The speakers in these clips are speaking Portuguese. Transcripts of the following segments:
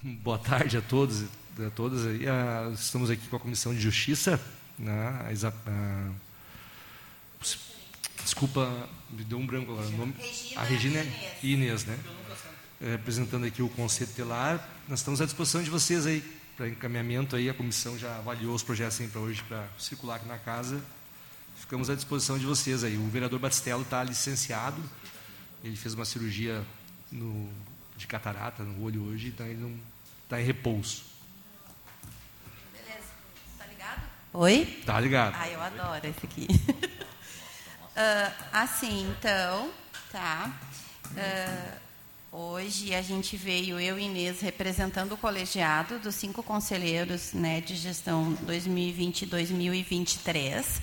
Boa tarde a todos a todas. Estamos aqui com a Comissão de Justiça. Né? A, desculpa, me deu um branco agora. Nome, Regina a Regina Inês. Inês, né? É, representando aqui o Conselho Telar. Nós estamos à disposição de vocês aí para encaminhamento aí. A comissão já avaliou os projetos para hoje para circular aqui na casa. Ficamos à disposição de vocês aí. O vereador Batistello está licenciado. Ele fez uma cirurgia no, de catarata no olho hoje, então ele não está em repouso. Beleza. Tá ligado? Oi? Tá ligado. Ah, eu adoro esse aqui. Ah, assim, então, tá. Ah, hoje a gente veio, eu e Inês, representando o colegiado dos cinco conselheiros né, de gestão 2020 e 2023.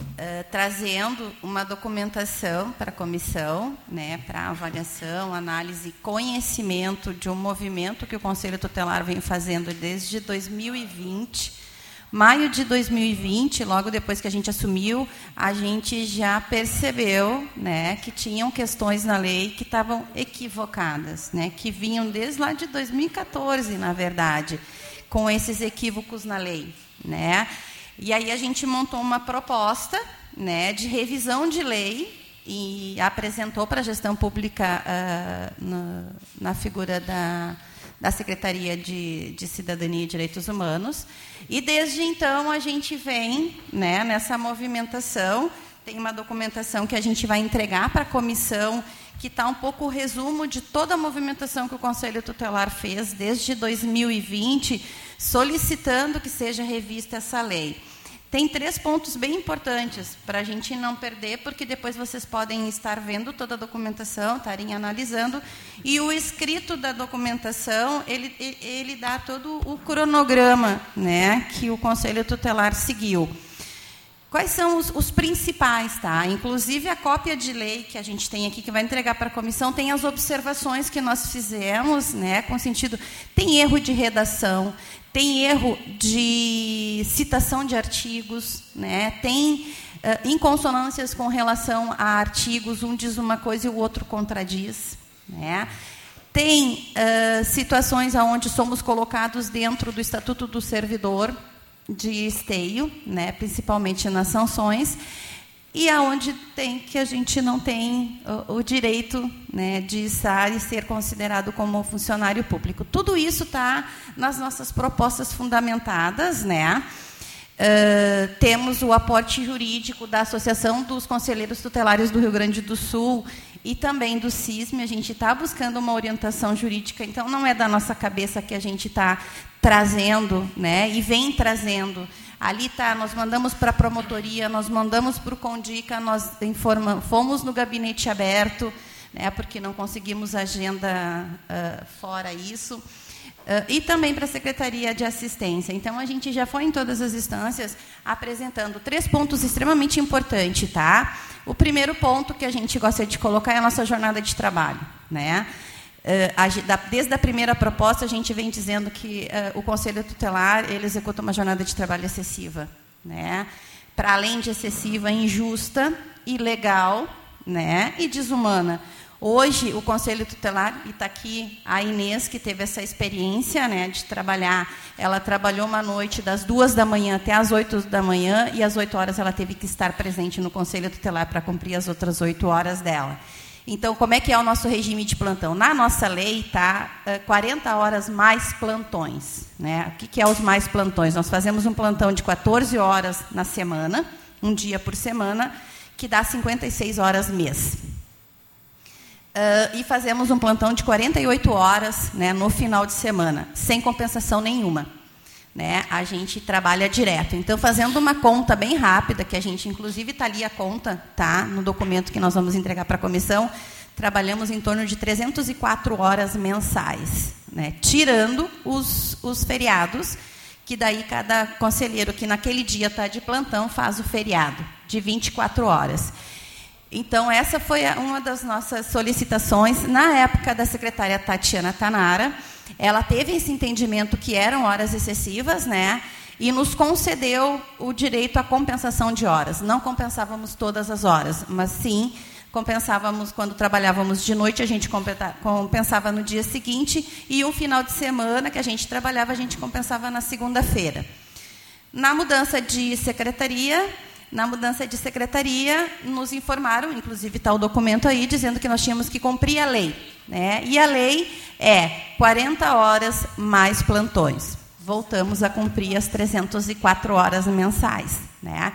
Uh, trazendo uma documentação para a comissão, né, para avaliação, análise conhecimento de um movimento que o Conselho Tutelar vem fazendo desde 2020. Maio de 2020, logo depois que a gente assumiu, a gente já percebeu né, que tinham questões na lei que estavam equivocadas, né, que vinham desde lá de 2014, na verdade, com esses equívocos na lei. Né? E aí a gente montou uma proposta né, de revisão de lei e apresentou para a gestão pública uh, na, na, figura da, da Secretaria de, de, Cidadania e Direitos Humanos. E desde então a gente vem né, nessa movimentação. Tem uma documentação que a gente vai entregar para a comissão, que está um pouco o resumo de toda a movimentação que o Conselho Tutelar fez desde 2020, solicitando que seja revista essa lei. Tem três pontos bem importantes para a gente não perder, porque depois vocês podem estar vendo toda a documentação, estarem analisando, e o escrito da documentação ele, ele dá todo o cronograma, né, que o Conselho Tutelar seguiu. Quais são os, os, principais, tá? Inclusive a cópia de lei que a gente tem aqui, que vai entregar para a comissão, tem as observações que nós fizemos, né? Com sentido, tem erro de redação, tem erro de citação de artigos, né? Tem uh, inconsonâncias com relação a artigos, um diz uma coisa e o outro contradiz, né? Tem uh, situações onde somos colocados dentro do Estatuto do Servidor, de esteio, né, principalmente nas sanções, e aonde tem que a gente não tem o, o direito né, de estar e ser considerado como funcionário público. Tudo isso está nas nossas propostas fundamentadas, né? Uh, temos o aporte jurídico da Associação dos Conselheiros Tutelares do Rio Grande do Sul e também do CISME. A gente está buscando uma orientação jurídica, então não é da nossa cabeça que a gente está trazendo, né? E vem trazendo. Ali tá, nós mandamos para a promotoria, nós mandamos para o Condica, nós informamos, fomos no gabinete aberto, né? Porque não conseguimos agenda uh, fora isso. Uh, e também para a Secretaria de Assistência. Então, a gente já foi em todas as instâncias apresentando três pontos extremamente importantes. Tá? O primeiro ponto que a gente gosta de colocar é a nossa jornada de trabalho. Né? Uh, desde a primeira proposta, a gente vem dizendo que uh, o Conselho Tutelar ele executa uma jornada de trabalho excessiva. Né? Para além de excessiva, injusta, ilegal né? e desumana. Hoje, o Conselho Tutelar, e está aqui a Inês, que teve essa experiência né, de trabalhar, ela trabalhou uma noite das duas da manhã até as oito da manhã, e às oito horas ela teve que estar presente no Conselho Tutelar para cumprir as outras oito horas dela. Então, como é que é o nosso regime de plantão? Na nossa lei está 40 horas mais plantões. Né? O que, que é os mais plantões? Nós fazemos um plantão de 14 horas na semana, um dia por semana, que dá 56 horas mês. Uh, e fazemos um plantão de 48 horas né, no final de semana, sem compensação nenhuma. Né? A gente trabalha direto. Então, fazendo uma conta bem rápida, que a gente, inclusive, está ali a conta, tá? no documento que nós vamos entregar para a comissão, trabalhamos em torno de 304 horas mensais, né? tirando os, os feriados, que daí cada conselheiro que naquele dia está de plantão faz o feriado, de 24 horas. Então, essa foi uma das nossas solicitações. Na época da secretária Tatiana Tanara, ela teve esse entendimento que eram horas excessivas, né? E nos concedeu o direito à compensação de horas. Não compensávamos todas as horas, mas sim compensávamos quando trabalhávamos de noite, a gente compensava no dia seguinte, e um final de semana que a gente trabalhava, a gente compensava na segunda-feira. Na mudança de secretaria, na mudança de secretaria, nos informaram, inclusive está o documento aí, dizendo que nós tínhamos que cumprir a lei. Né? E a lei é 40 horas mais plantões. Voltamos a cumprir as 304 horas mensais. Né?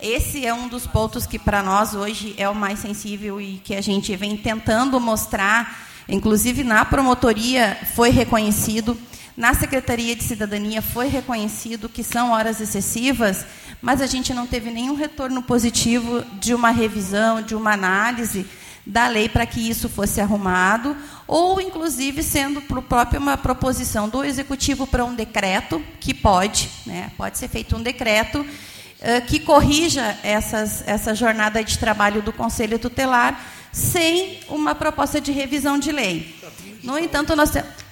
Esse é um dos pontos que, para nós, hoje é o mais sensível e que a gente vem tentando mostrar, inclusive na promotoria foi reconhecido na Secretaria de Cidadania foi reconhecido que são horas excessivas, mas a gente não teve nenhum retorno positivo de uma revisão, de uma análise da lei para que isso fosse arrumado, ou inclusive sendo próprio uma proposição do executivo para um decreto que pode, né, pode ser feito um decreto uh, que corrija essas, essa jornada de trabalho do Conselho Tutelar sem uma proposta de revisão de lei. No entanto, nós temos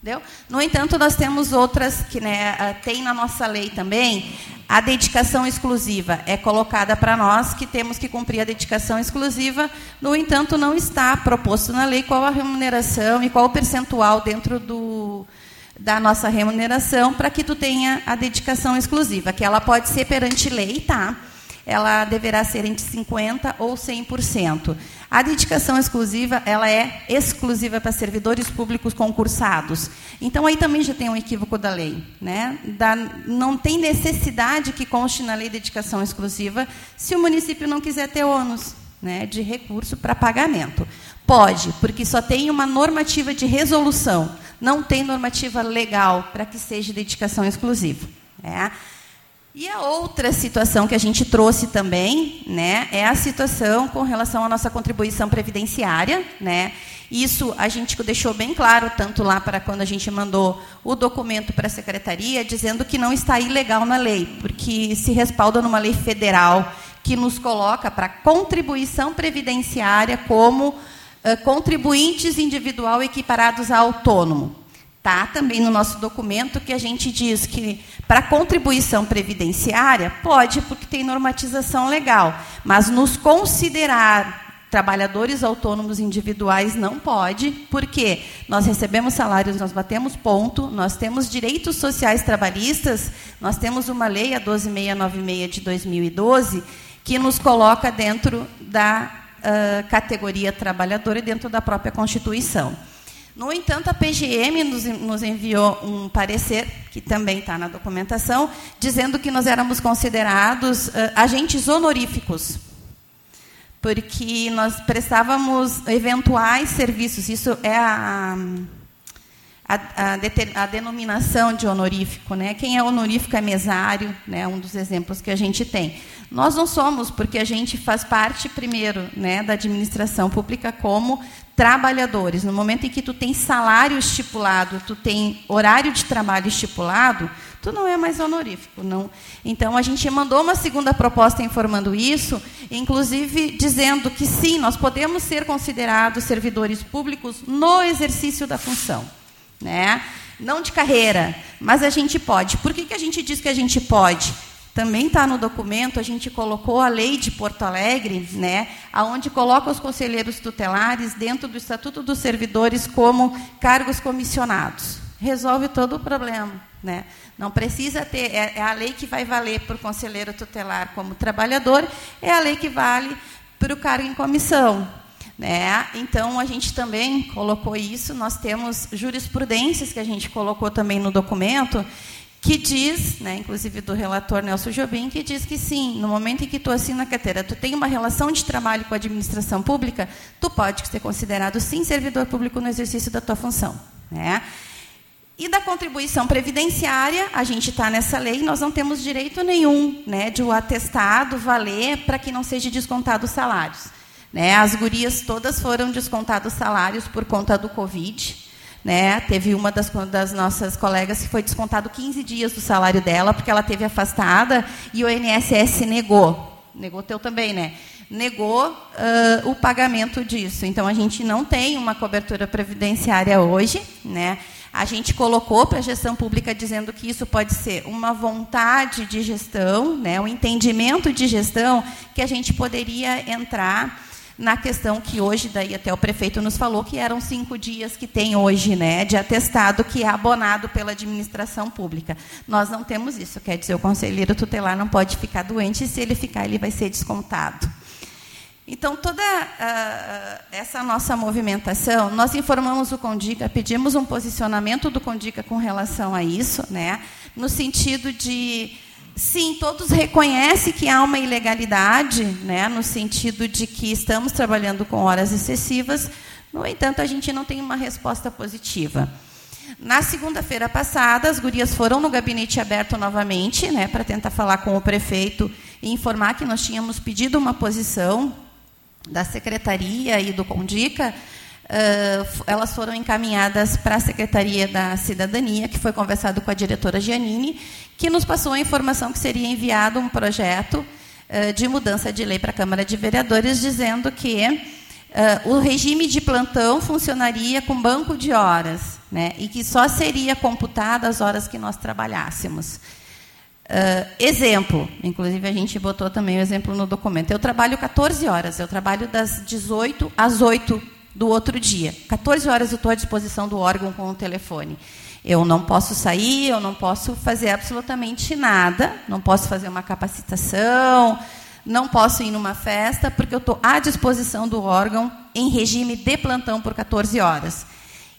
Entendeu? No entanto, nós temos outras que né, ah, tem na nossa lei também. A dedicação exclusiva é colocada para nós que temos que cumprir a dedicação exclusiva. No entanto, não está proposto na lei qual a remuneração e qual o percentual dentro do, da nossa remuneração para que tu tenha a dedicação exclusiva, que ela pode ser perante lei, tá? ela deverá ser entre 50% ou 100%. A dedicação exclusiva, ela é exclusiva para servidores públicos concursados. Então, aí também já tem um equívoco da lei. Né? Da, não tem necessidade que conste na lei dedicação exclusiva se o município não quiser ter ônus né, de recurso para pagamento. Pode, porque só tem uma normativa de resolução, não tem normativa legal para que seja dedicação exclusiva. Né? E a outra situação que a gente trouxe também, né, é a situação com relação à nossa contribuição previdenciária, né? Isso a gente deixou bem claro tanto lá para quando a gente mandou o documento para a secretaria, dizendo que não está ilegal na lei, porque se respalda numa lei federal que nos coloca para contribuição previdenciária como uh, contribuintes individual equiparados a autônomo. Está também no nosso documento que a gente diz que para contribuição previdenciária pode, porque tem normatização legal, mas nos considerar trabalhadores autônomos individuais não pode, porque nós recebemos salários, nós batemos ponto, nós temos direitos sociais trabalhistas, nós temos uma lei, a 12696 de 2012, que nos coloca dentro da uh, categoria trabalhadora e dentro da própria Constituição. No entanto, a PGM nos, nos enviou um parecer, que também está na documentação, dizendo que nós éramos considerados uh, agentes honoríficos, porque nós prestávamos eventuais serviços. Isso é a, a, a, a, denominação de honorífico. Né? Quem é honorífico é mesário, né? um dos exemplos que a gente tem. Nós não somos, porque a gente faz parte, primeiro, né, da administração pública como trabalhadores. No momento em que tu tem salário estipulado, tu tem horário de trabalho estipulado, tu não é mais honorífico, não. Então a gente mandou uma segunda proposta informando isso, inclusive dizendo que sim, nós podemos ser considerados servidores públicos no exercício da função, né? Não de carreira, mas a gente pode. Por que, que a gente diz que a gente pode? Também está no documento, a gente colocou a lei de Porto Alegre, né, aonde coloca os conselheiros tutelares dentro do Estatuto dos Servidores como cargos comissionados. Resolve todo o problema. Né? Não precisa ter, é, é a lei que vai valer para o conselheiro tutelar como trabalhador, é a lei que vale para o cargo em comissão. Né? Então, a gente também colocou isso, nós temos jurisprudências que a gente colocou também no documento, que diz, né, inclusive do relator Nelson Jobim, que diz que sim, no momento em que tu assina a carteira, tu tem uma relação de trabalho com a administração pública, tu pode ser considerado sim servidor público no exercício da tua função. Né? E da contribuição previdenciária, a gente está nessa lei, nós não temos direito nenhum né, de o atestado valer para que não seja descontado os salários. Né? As gurias todas foram descontados salários por conta do Covid. Né? Teve uma das, das, nossas colegas que foi descontado 15 dias do salário dela, porque ela teve afastada e o INSS negou. Negou teu também, né? Negou uh, o pagamento disso. Então, a gente não tem uma cobertura previdenciária hoje. Né? A gente colocou para a gestão pública dizendo que isso pode ser uma vontade de gestão, né? um entendimento de gestão, que a gente poderia entrar na questão que hoje, daí até o prefeito nos falou, que eram cinco dias que tem hoje, né, de atestado que é abonado pela administração pública. Nós não temos isso, quer dizer, o conselheiro tutelar não pode ficar doente, e se ele ficar, ele vai ser descontado. Então, toda uh, essa nossa movimentação, nós informamos o Condica, pedimos um posicionamento do Condica com relação a isso, né, no sentido de Sim, todos reconhecem que há uma ilegalidade, né, no sentido de que estamos trabalhando com horas excessivas, no entanto, a gente não tem uma resposta positiva. Na segunda-feira passada, as gurias foram no gabinete aberto novamente, né, para tentar falar com o prefeito e informar que nós tínhamos pedido uma posição da secretaria e do Condica Uh, elas foram encaminhadas para a Secretaria da Cidadania, que foi conversado com a diretora Giannini, que nos passou a informação que seria enviado um projeto uh, de mudança de lei para a Câmara de Vereadores, dizendo que uh, o regime de plantão funcionaria com banco de horas, né, e que só seria computada as horas que nós trabalhássemos. exemplo, inclusive a gente botou também o exemplo no documento. Eu trabalho 14 horas, eu trabalho das 18 às 8 do outro dia. 14 horas eu estou à disposição do órgão com o telefone. Eu não posso sair, eu não posso fazer absolutamente nada, não posso fazer uma capacitação, não posso ir numa festa, porque eu estou à disposição do órgão em regime de plantão por 14 horas.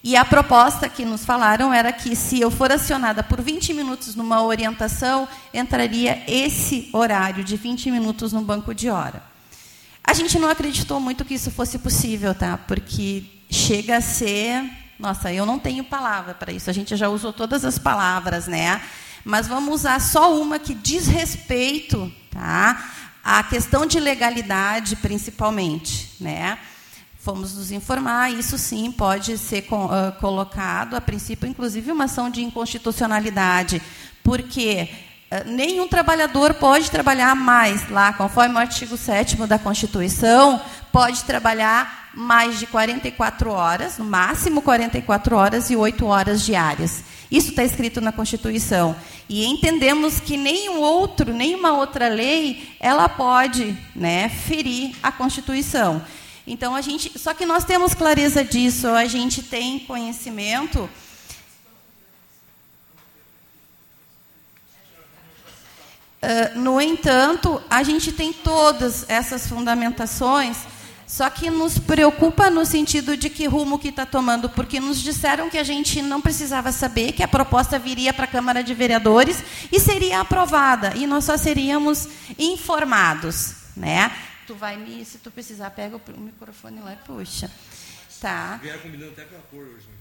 E a proposta que nos falaram era que, se eu for acionada por 20 minutos numa orientação, entraria esse horário de 20 minutos no banco de hora. A gente não acreditou muito que isso fosse possível, tá? Porque chega a ser, nossa, eu não tenho palavra para isso. A gente já usou todas as palavras, né? Mas vamos usar só uma que diz respeito, tá? A questão de legalidade, principalmente, né? Fomos nos informar, isso sim pode ser uh, colocado, a princípio, inclusive, uma ação de inconstitucionalidade, porque eh, nenhum trabalhador pode trabalhar mais lá, conforme o artigo 7 da Constituição, pode trabalhar mais de 44 horas, no máximo 44 horas e 8 horas diárias. Isso está escrito na Constituição. E entendemos que nenhum outro, nenhuma outra lei, ela pode né, ferir a Constituição. Então a gente, só que nós temos clareza disso, a gente tem conhecimento Uh, no entanto, a gente tem todas essas fundamentações, só que nos preocupa no sentido de que rumo que está tomando, porque nos disseram que a gente não precisava saber, que a proposta viria para a Câmara de Vereadores e seria aprovada, e nós só seríamos informados. Né? Tu vai me, se tu precisar, pega o microfone lá e puxa. Tá. Vieram combinando até com a cor hoje. Né?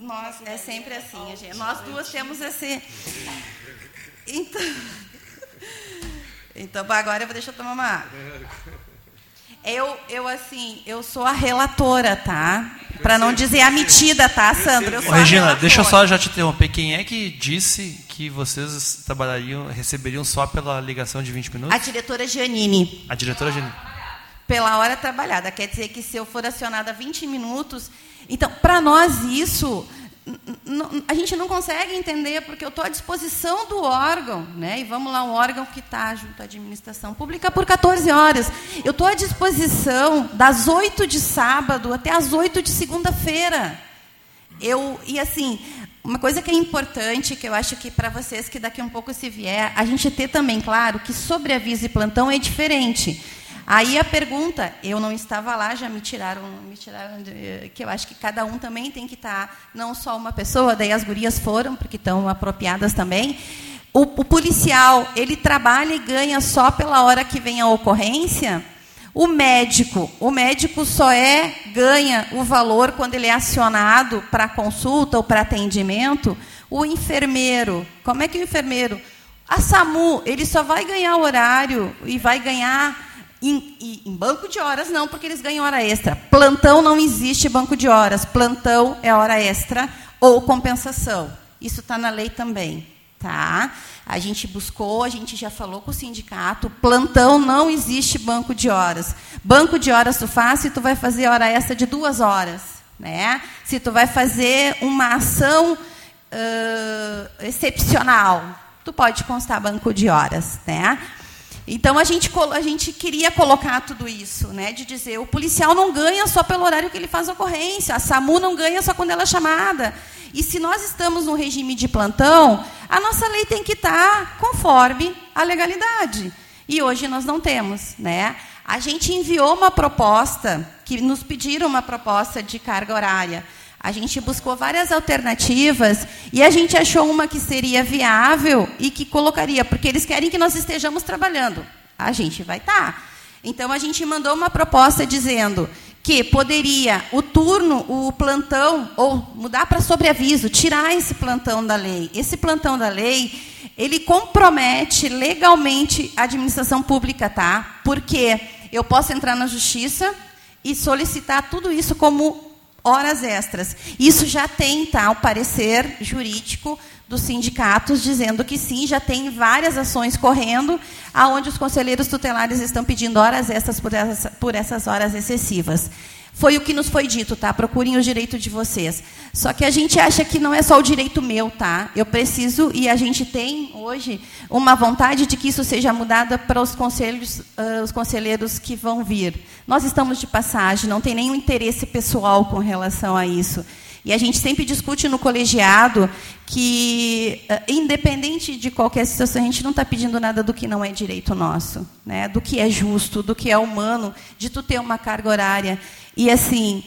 Nós, é sempre assim, gente. Nós duas temos esse. Então. Então, agora eu vou deixar eu tomar uma água. Eu, eu, assim, eu sou a relatora, tá? Para não dizer a metida, tá, Sandra? Regina, deixa eu só já te interromper. Quem é que disse que vocês trabalhariam, receberiam só pela ligação de 20 minutos? A diretora Giannini. A diretora Giannini. Pela hora trabalhada. Quer dizer que se eu for acionada 20 minutos. Então, para nós, isso a gente não consegue entender porque eu estou à disposição do órgão, né? E vamos lá, um órgão que está junto à administração pública por 14 horas. Eu estou à disposição das 8 de sábado até as 8 de segunda-feira. Eu e assim, uma coisa que é importante, que eu acho que para vocês que daqui um pouco se vier, a gente ter também claro que sobre aviso e plantão é diferente. Aí a pergunta, eu não estava lá, já me tiraram, me tiraram de, que eu acho que cada um também tem que estar, tá, não só uma pessoa, daí as gurias foram, porque estão apropriadas também. O, o policial, ele trabalha e ganha só pela hora que vem a ocorrência? O médico, o médico só é ganha o valor quando ele é acionado para consulta ou para atendimento. O enfermeiro, como é que o enfermeiro? A SAMU, ele só vai ganhar horário e vai ganhar em, em, banco de horas, não, porque eles ganham hora extra. Plantão não existe banco de horas. Plantão é hora extra ou compensação. Isso está na lei também. Tá? A gente buscou, a gente já falou com o sindicato. Plantão não existe banco de horas. Banco de horas tu faz se tu vai fazer hora extra de duas horas. Né? Se tu vai fazer uma ação uh, excepcional, tu pode constar banco de horas. Né? Então a gente, a gente queria colocar tudo isso, né? De dizer, o policial não ganha só pelo horário que ele faz a ocorrência, a SAMU não ganha só quando ela é chamada. E se nós estamos no regime de plantão, a nossa lei tem que estar conforme a legalidade. E hoje nós não temos, né? A gente enviou uma proposta, que nos pediram uma proposta de carga horária. A gente buscou várias alternativas e a gente achou uma que seria viável e que colocaria, porque eles querem que nós estejamos trabalhando. A gente vai estar. Tá. Então a gente mandou uma proposta dizendo que poderia o turno, o plantão, ou mudar para sobreaviso, tirar esse plantão da lei. Esse plantão da lei, ele compromete legalmente a administração pública, tá? Porque eu posso entrar na justiça e solicitar tudo isso como horas extras. Isso já tem tá, o parecer jurídico dos sindicatos dizendo que sim, já tem várias ações correndo, aonde os conselheiros tutelares estão pedindo horas extras por, essa, por essas horas excessivas. Foi o que nos foi dito, tá? Procurem o direito de vocês. Só que a gente acha que não é só o direito meu, tá? Eu preciso, e a gente tem hoje uma vontade de que isso seja mudado para os conselhos, uh, os conselheiros que vão vir. Nós estamos de passagem, não tem nenhum interesse pessoal com relação a isso. E a gente sempre discute no colegiado que, independente de qualquer situação, a gente não está pedindo nada do que não é direito nosso, né? do que é justo, do que é humano, de tu ter uma carga horária. E assim,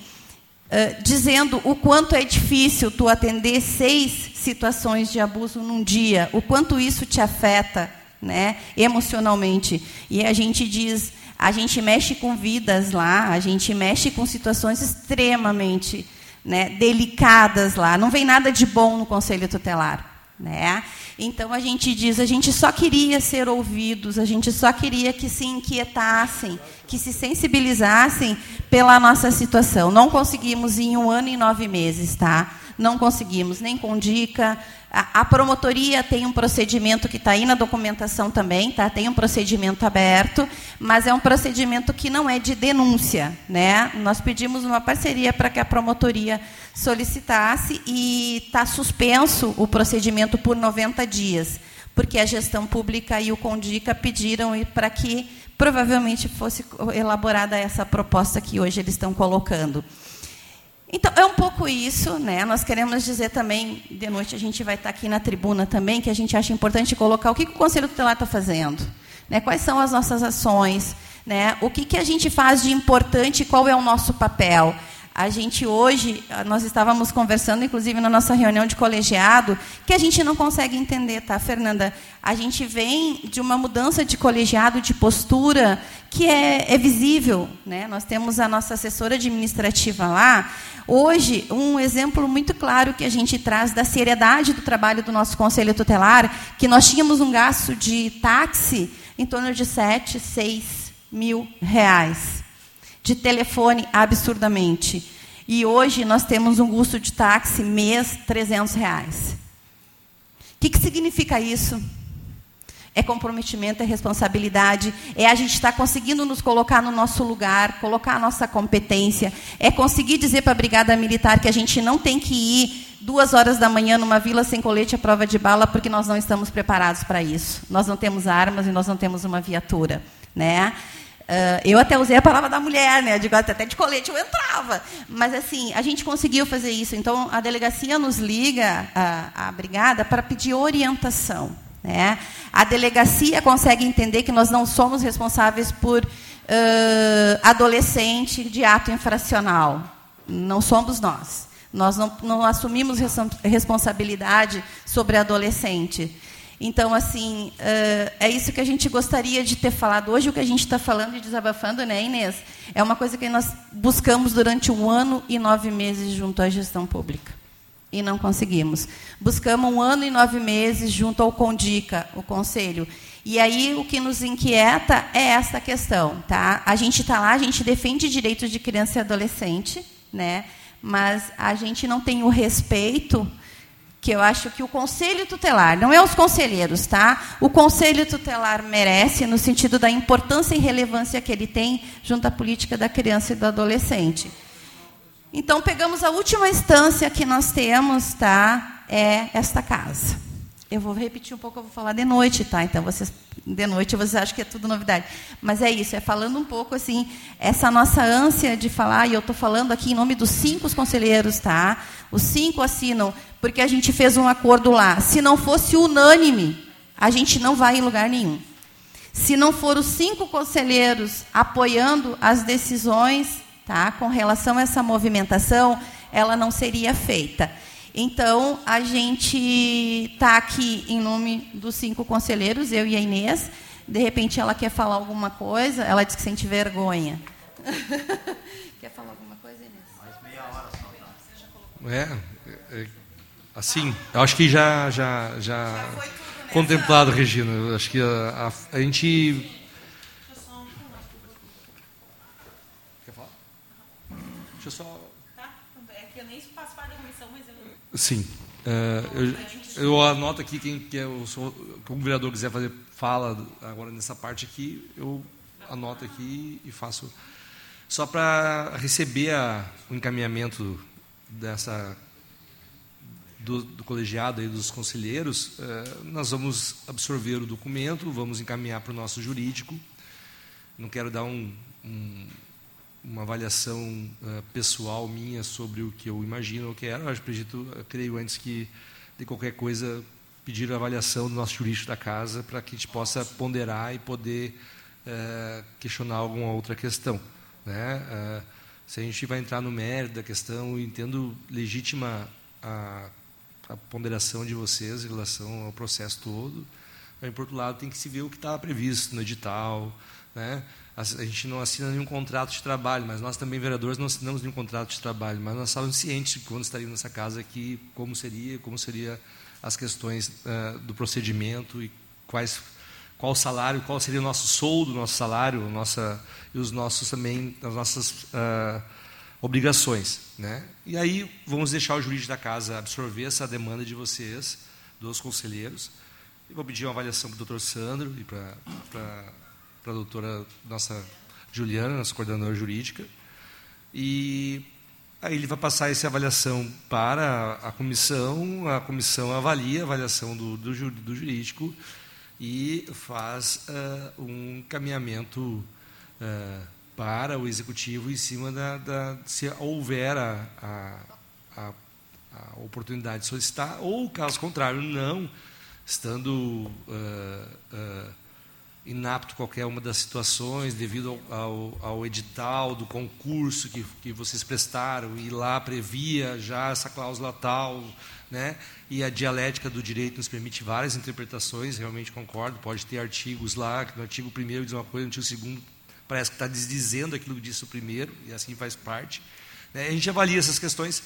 uh, dizendo o quanto é difícil tu atender seis situações de abuso num dia, o quanto isso te afeta né, emocionalmente. E a gente diz, a gente mexe com vidas lá, a gente mexe com situações extremamente né, delicadas lá. Não vem nada de bom no conselho tutelar. Né? Então a gente diz, a gente só queria ser ouvidos, a gente só queria que se inquietassem, que se sensibilizassem pela nossa situação. Não conseguimos em um ano e nove meses, tá? Não conseguimos, nem com dica, a, promotoria tem um procedimento que está aí na documentação também, tá? tem um procedimento aberto, mas é um procedimento que não é de denúncia. Né? Nós pedimos uma parceria para que a promotoria solicitasse e está suspenso o procedimento por 90 dias, porque a gestão pública e o Condica pediram para que provavelmente fosse elaborada essa proposta que hoje eles estão colocando. Então, é um pouco isso, né? Nós queremos dizer também, de noite a gente vai estar aqui na tribuna também, que a gente acha importante colocar o que, o Conselho Tutelar está fazendo, né? quais são as nossas ações, né? o que, que a gente faz de importante e qual é o nosso papel. A gente hoje, nós estávamos conversando, inclusive na nossa reunião de colegiado, que a gente não consegue entender, tá, Fernanda? A gente vem de uma mudança de colegiado, de postura, que é, é visível. Né? Nós temos a nossa assessora administrativa lá. Hoje, um exemplo muito claro que a gente traz da seriedade do trabalho do nosso conselho tutelar, que nós tínhamos um gasto de táxi em torno de 7, 6 mil reais de telefone absurdamente. E hoje nós temos um custo de táxi mês 300 reais. O que, que significa isso? É comprometimento, é responsabilidade, é a gente estar tá conseguindo nos colocar no nosso lugar, colocar a nossa competência, é conseguir dizer para a Brigada Militar que a gente não tem que ir duas horas da manhã numa vila sem colete à prova de bala porque nós não estamos preparados para isso. Nós não temos armas e nós não temos uma viatura. Né? Uh, eu até usei a palavra da mulher, né? Digo, até de colete eu entrava. Mas, assim, a gente conseguiu fazer isso. Então, a delegacia nos liga, a, a brigada, para pedir orientação. Né? A delegacia consegue entender que nós não somos responsáveis por uh, adolescente de ato infracional. Não somos nós. Nós não, não assumimos responsabilidade sobre adolescente. Então, assim, uh, é isso que a gente gostaria de ter falado. Hoje, o que a gente está falando e desabafando, né, Inês? É uma coisa que nós buscamos durante um ano e nove meses junto à gestão pública. E não conseguimos. Buscamos um ano e nove meses junto ao Condica, o Conselho. E aí, o que nos inquieta é essa questão. Tá? A gente está lá, a gente defende direitos de criança e adolescente, né? mas a gente não tem o respeito que eu acho que o conselho tutelar, não é os conselheiros, tá? O conselho tutelar merece no sentido da importância e relevância que ele tem junto à política da criança e do adolescente. Então pegamos a última instância que nós temos, tá? É esta casa. Eu vou repetir um pouco, eu vou falar de noite, tá? Então, vocês, de noite vocês acham que é tudo novidade. Mas é isso, é falando um pouco assim, essa nossa ânsia de falar, e eu estou falando aqui em nome dos cinco conselheiros, tá? Os cinco assinam, porque a gente fez um acordo lá. Se não fosse unânime, a gente não vai em lugar nenhum. Se não for os cinco conselheiros apoiando as decisões, tá? Com relação a essa movimentação, ela não seria feita. Então, a gente está aqui em nome dos cinco conselheiros, eu e a Inês. De repente, ela quer falar alguma coisa, ela diz que sente vergonha. quer falar alguma coisa, Inês? Mais meia hora só. Tá? É, é, assim, eu acho que já, já, já, já contemplado, Regina. Eu acho que a, a, a gente Quer falar? Deixa eu só. Sim. Uh, eu, eu, anoto aqui quem que é o, vereador quiser fazer fala agora nessa parte aqui, eu anoto aqui e faço só para receber a, o encaminhamento dessa do, do colegiado e dos conselheiros, uh, nós vamos absorver o documento, vamos encaminhar para o nosso jurídico. Não quero dar um, um uma avaliação uh, pessoal minha sobre o que eu imagino ou quero. Eu acredito, eu creio antes que de qualquer coisa pedir a avaliação do nosso jurídico da casa para que a gente possa ponderar e poder uh, questionar alguma outra questão, né? Uh, se a gente vai entrar no mérito da questão, eu entendo legítima a, a ponderação de vocês em relação ao processo todo. Mas, por outro lado, tem que se ver o que estava previsto no edital, né? A gente não assina nenhum contrato de trabalho, mas nós também, vereadores, não assinamos nenhum contrato de trabalho, mas nós estávamos cientes quando estaríamos nessa casa aqui, como seria, como seria as questões uh, do procedimento e quais, qual salário, qual seria o nosso soldo, nosso salário, nossa, e os nossos também, as nossas uh, obrigações. Né? E aí vamos deixar o jurídico da casa absorver essa demanda de vocês, dos conselheiros, e vou pedir uma avaliação para o doutor Sandro e para para a doutora nossa Juliana, nossa coordenadora jurídica. E aí ele vai passar essa avaliação para a comissão, a comissão avalia a avaliação do, do, do jurídico e faz uh, um encaminhamento uh, para o executivo em cima da, da se houver a, a, a, a, oportunidade de solicitar, ou caso contrário, não, estando uh, inapto qualquer uma das situações, devido ao, ao, ao, edital do concurso que, que vocês prestaram, e lá previa já essa cláusula tal, né? e a dialética do direito nos permite várias interpretações, realmente concordo, pode ter artigos lá, que no artigo 1 diz uma coisa, no artigo 2 parece que está desdizendo aquilo que disse o primeiro, e assim faz parte. Né? A gente avalia essas questões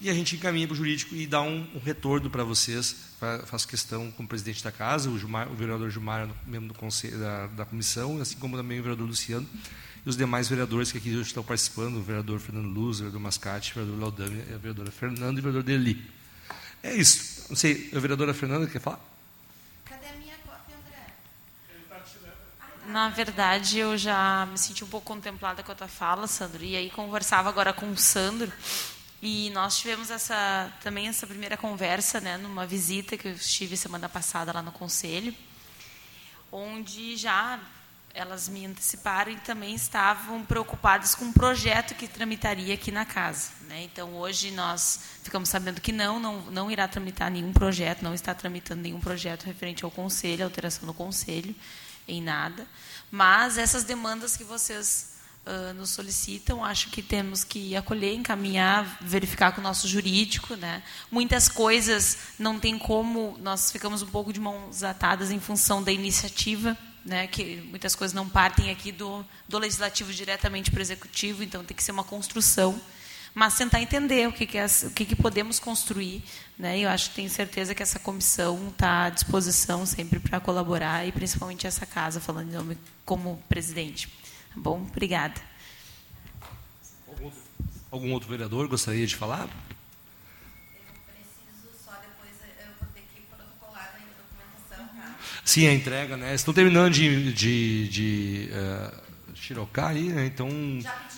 e a gente encaminha para o jurídico e dá um, um retorno para vocês. Faço questão como presidente da casa, o, Gilmar, o vereador Gilmar, membro do conselho, da, da, comissão, assim como também o vereador Luciano e os demais vereadores que aqui hoje estão participando, o vereador Fernando Luz, o vereador Mascate, o vereador Laudame, a vereadora Fernanda e o vereador Deli. É isso. Não sei, a vereadora Fernanda quer falar? Cadê a minha cópia, André? Na verdade, eu já me senti um pouco contemplada com a tua fala, Sandro, e aí conversava agora com o Sandro, e nós tivemos essa também essa primeira conversa, né, numa visita que eu estive semana passada lá no conselho, onde já elas me anteciparam e também estavam preocupadas com um projeto que tramitaria aqui na casa. Né? Então, hoje nós ficamos sabendo que não, não, não irá tramitar nenhum projeto, não está tramitando nenhum projeto referente ao conselho, alteração do conselho, em nada. Mas essas demandas que vocês uh, nos solicitam, acho que temos que acolher, encaminhar, verificar com o nosso jurídico. Né? Muitas coisas não tem como, nós ficamos um pouco de mãos atadas em função da iniciativa, né, que muitas coisas não partem aqui do, do legislativo diretamente para o executivo, então tem que ser uma construção mas tentar entender o que, que, é, o que, que podemos construir. Né? Eu acho que tenho certeza que essa comissão está à disposição sempre para colaborar, e principalmente essa casa, falando em nome como presidente. Bom, obrigada. Algum, algum outro vereador gostaria de falar? Sim, a entrega, né? Estão terminando de, de, de uh, xirocar aí, né? Então. Já pedi.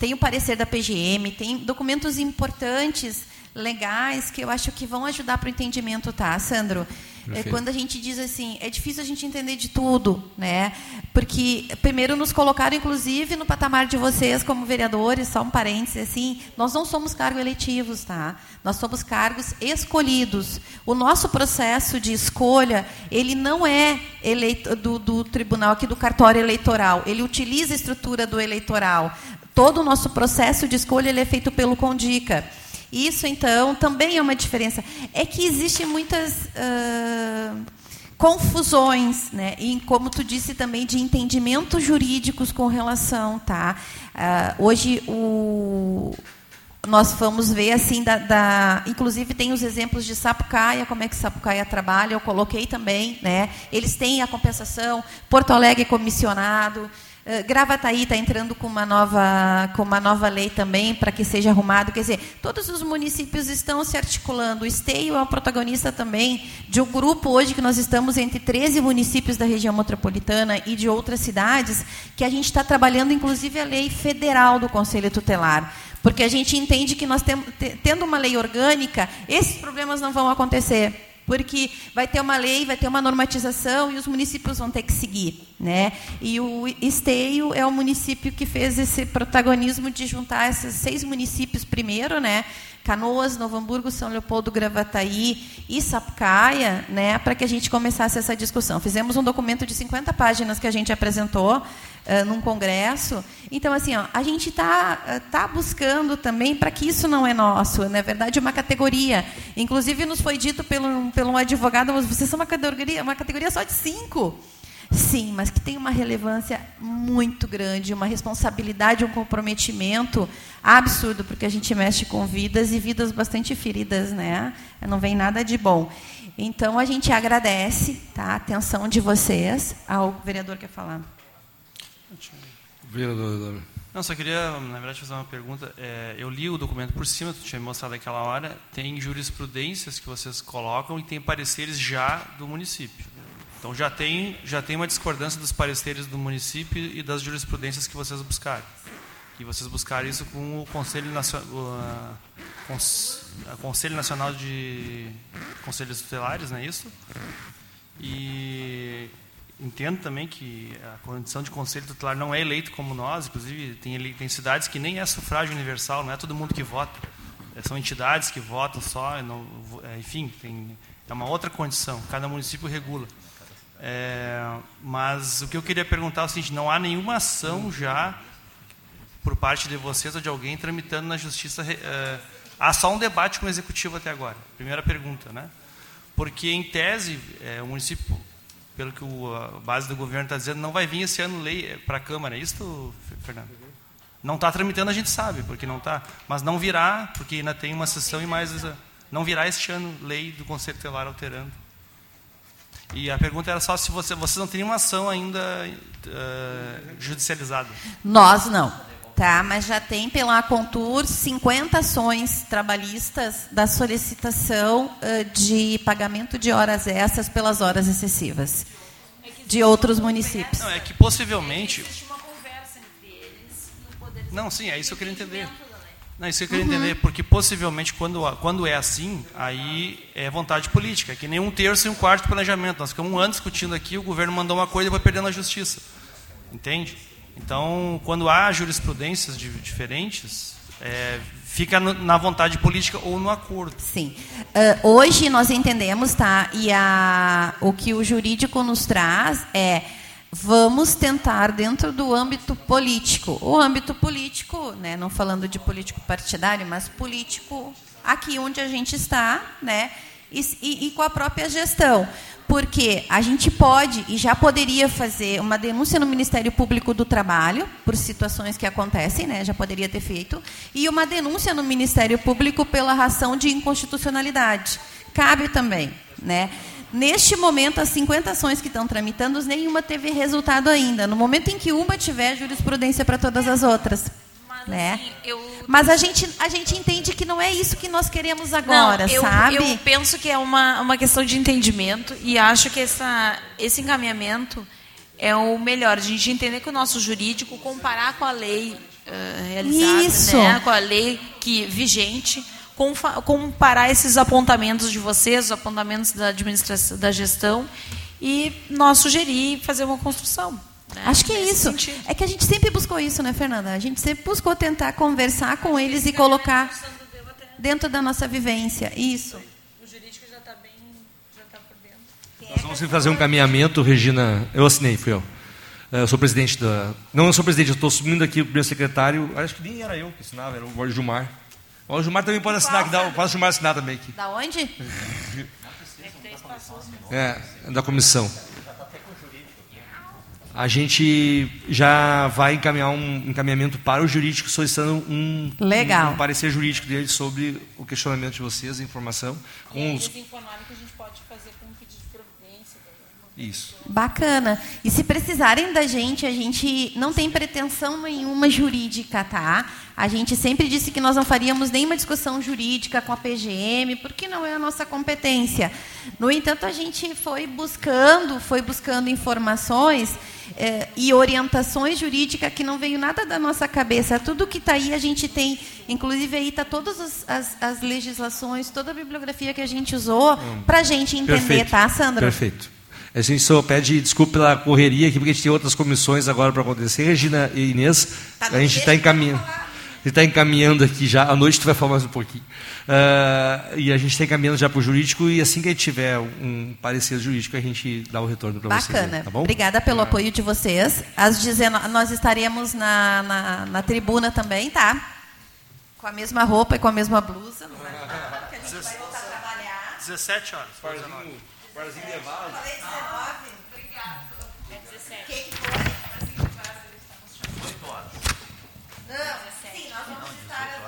Tem o parecer da PGM, tem documentos importantes, legais, que eu acho que vão ajudar para o entendimento, tá, Sandro? É, quando a gente diz assim, é difícil a gente entender de tudo, né? Porque primeiro nos colocaram, inclusive, no patamar de vocês como vereadores, só um parênteses, assim, nós não somos cargos eletivos, tá? Nós somos cargos escolhidos. O nosso processo de escolha, ele não é eleito, do, do tribunal aqui do cartório eleitoral. Ele utiliza a estrutura do eleitoral. Todo o nosso processo de escolha ele é feito pelo Condica. Isso, então, também é uma diferença. É que existem muitas uh, confusões, né? E, como tu disse também, de entendimentos jurídicos com relação. Tá? Uh, hoje, o, nós vamos ver, assim, da, da, inclusive tem os exemplos de Sapucaia, como é que Sapucaia trabalha, eu coloquei também. Né? Eles têm a compensação, Porto Alegre é comissionado. Eh, Gravataí está entrando com uma nova com uma nova lei também para que seja arrumado. Quer dizer, todos os municípios estão se articulando. O Esteio é o protagonista também de um grupo hoje que nós estamos entre 13 municípios da região metropolitana e de outras cidades que a gente está trabalhando, inclusive a lei federal do Conselho Tutelar. Porque a gente entende que nós tendo uma lei orgânica, esses problemas não vão acontecer porque vai ter uma lei, vai ter uma normatização e os municípios vão ter que seguir, né? E o Esteio é o município que fez esse protagonismo de juntar esses seis municípios primeiro, né? Canoas, Novo Hamburgo, São Leopoldo, Gravataí e Sapucaia, né, para que a gente começasse essa discussão. Fizemos um documento de 50 páginas que a gente apresentou uh, num congresso. Então, assim, ó, a gente está uh, tá buscando também para que isso não é nosso, na verdade, é uma categoria. Inclusive, nos foi dito pelo, pelo um advogado, vocês são uma categoria, uma categoria só de cinco. Sim, mas que tem uma relevância muito grande, uma responsabilidade, um comprometimento absurdo, porque a gente mexe com vidas e vidas bastante feridas, né? Não vem nada de bom. Então a gente agradece tá, a atenção de vocês. Ah, o vereador quer falar. Vereador. Não, só queria, na verdade, fazer uma pergunta. É, eu li o documento por cima, tu tinha me mostrado aquela hora. Tem jurisprudências que vocês colocam e tem pareceres já do município. Então já tem, já tem uma discordância dos pareceres do município e das jurisprudências que vocês buscaram. E vocês buscaram isso com o Conselho o Conselho Nacional de Conselhos Tutelares, não é isso? E entendo também que a condição de conselho tutelar não é eleito como nós, inclusive tem, tem cidades que nem é sufrágio universal, não é todo mundo que vota. É, são entidades que votam só, não, é, enfim, tem, é uma outra condição, cada município regula. É, mas o que eu queria perguntar é o seguinte: não há nenhuma ação já por parte de vocês ou de alguém tramitando na justiça. É, há só um debate com o executivo até agora. Primeira pergunta, né? Porque em tese é, o município, pelo que o, a base do governo está dizendo, não vai vir esse ano lei para a Câmara. É isso, Fernando? Não está tramitando, a gente sabe, porque não está. Mas não virá, porque ainda tem uma sessão e mais. Não virá este ano lei do Conselho Telar alterando. E a pergunta era só se você, você não tem uma ação ainda uh, judicializada. Nós não. Tá, mas já tem pela Contur 50 ações trabalhistas da solicitação uh, de pagamento de horas extras pelas horas excessivas de outros municípios. Não, é que possivelmente. Não, sim, é isso que eu queria entender. Não, isso eu queria uhum. entender, porque possivelmente quando, quando é assim, aí é vontade política, que nem um terço e um quarto de planejamento. Nós ficamos um ano discutindo aqui, o governo mandou uma coisa e vai perdendo na justiça. Entende? Então, quando há jurisprudências diferentes, é, fica no, na vontade política ou no acordo. Sim. Uh, hoje nós entendemos, tá? E a, o que o jurídico nos traz é vamos tentar dentro do âmbito político. O âmbito político, né, não falando de político partidário, mas político aqui onde a gente está, né, e, e, e com a própria gestão. Porque a gente pode e já poderia fazer uma denúncia no Ministério Público do Trabalho por situações que acontecem, né, já poderia ter feito, e uma denúncia no Ministério Público pela ração de inconstitucionalidade. Cabe também, né? Neste momento, as 50 ações que estão tramitando, nenhuma teve resultado ainda. No momento em que uma tiver, jurisprudência para todas as outras. Mas, né? Assim, eu... Mas a gente, a gente entende que não é isso que nós queremos agora, não, eu, sabe? Eu penso que é uma, uma questão de entendimento e acho que essa, esse encaminhamento é o melhor. A gente entender que o nosso jurídico, comparar com a lei uh, realizada, Isso. né, com a lei que vigente, comparar esses apontamentos de vocês, os apontamentos da administração, da gestão, e nós sugerir fazer uma construção. Né, Acho que é isso. Sentido. É que a gente sempre buscou isso, né, Fernanda? A gente sempre buscou tentar conversar com eles e colocar dentro da nossa vivência. Isso. O jurídico já está bem, já está por dentro. Nós vamos fazer um caminhamento, Regina. Eu assinei, fui eu. Eu sou presidente da. Não, eu sou presidente, eu estou assumindo aqui o primeiro secretário. Acho que nem era eu que assinava, era o Borges Gilmar. O Gilmar também pode assinar, que dá, pode o Gilmar assinar também aqui. Da onde? É, da comissão. A gente já vai encaminhar um encaminhamento para o jurídico solicitando um, Legal. um, parecer jurídico dele sobre o questionamento de vocês, a informação. Com os... Eles informaram que a gente pode fazer com um pedido de providência. Isso. Bacana. E se precisarem da gente, a gente não tem pretensão nenhuma jurídica, tá? A gente sempre disse que nós não faríamos nenhuma discussão jurídica com a PGM, porque não é a nossa competência. No entanto, a gente foi buscando, foi buscando informações eh, e orientações jurídicas que não veio nada da nossa cabeça. Tudo que está aí a gente tem, inclusive aí está todas as, as, as, legislações, toda a bibliografia que a gente usou para a gente entender, Perfeito. tá, Sandra? Perfeito. A gente só pede desculpa pela correria aqui, porque a gente tem outras comissões agora para acontecer. Regina e Inês, Tá a gente está encaminhando. A gente está encaminhando aqui já. À noite tu vai falar mais um pouquinho. Uh, e a gente está encaminhando já para o jurídico e assim que a gente tiver um parecer jurídico, a gente dá o retorno para vocês. Bacana. aí, tá bom? Obrigada pelo apoio de vocês. Às 19, nós estaremos na, na, na tribuna também, tá? Com a mesma roupa e com a mesma blusa. Não falar, porque a gente vai voltar a trabalhar. 17 horas. Barzinho, barzinho levado. Falei 19. Obrigado. É 17. O que, que foi? Não, sim, nós vamos estar.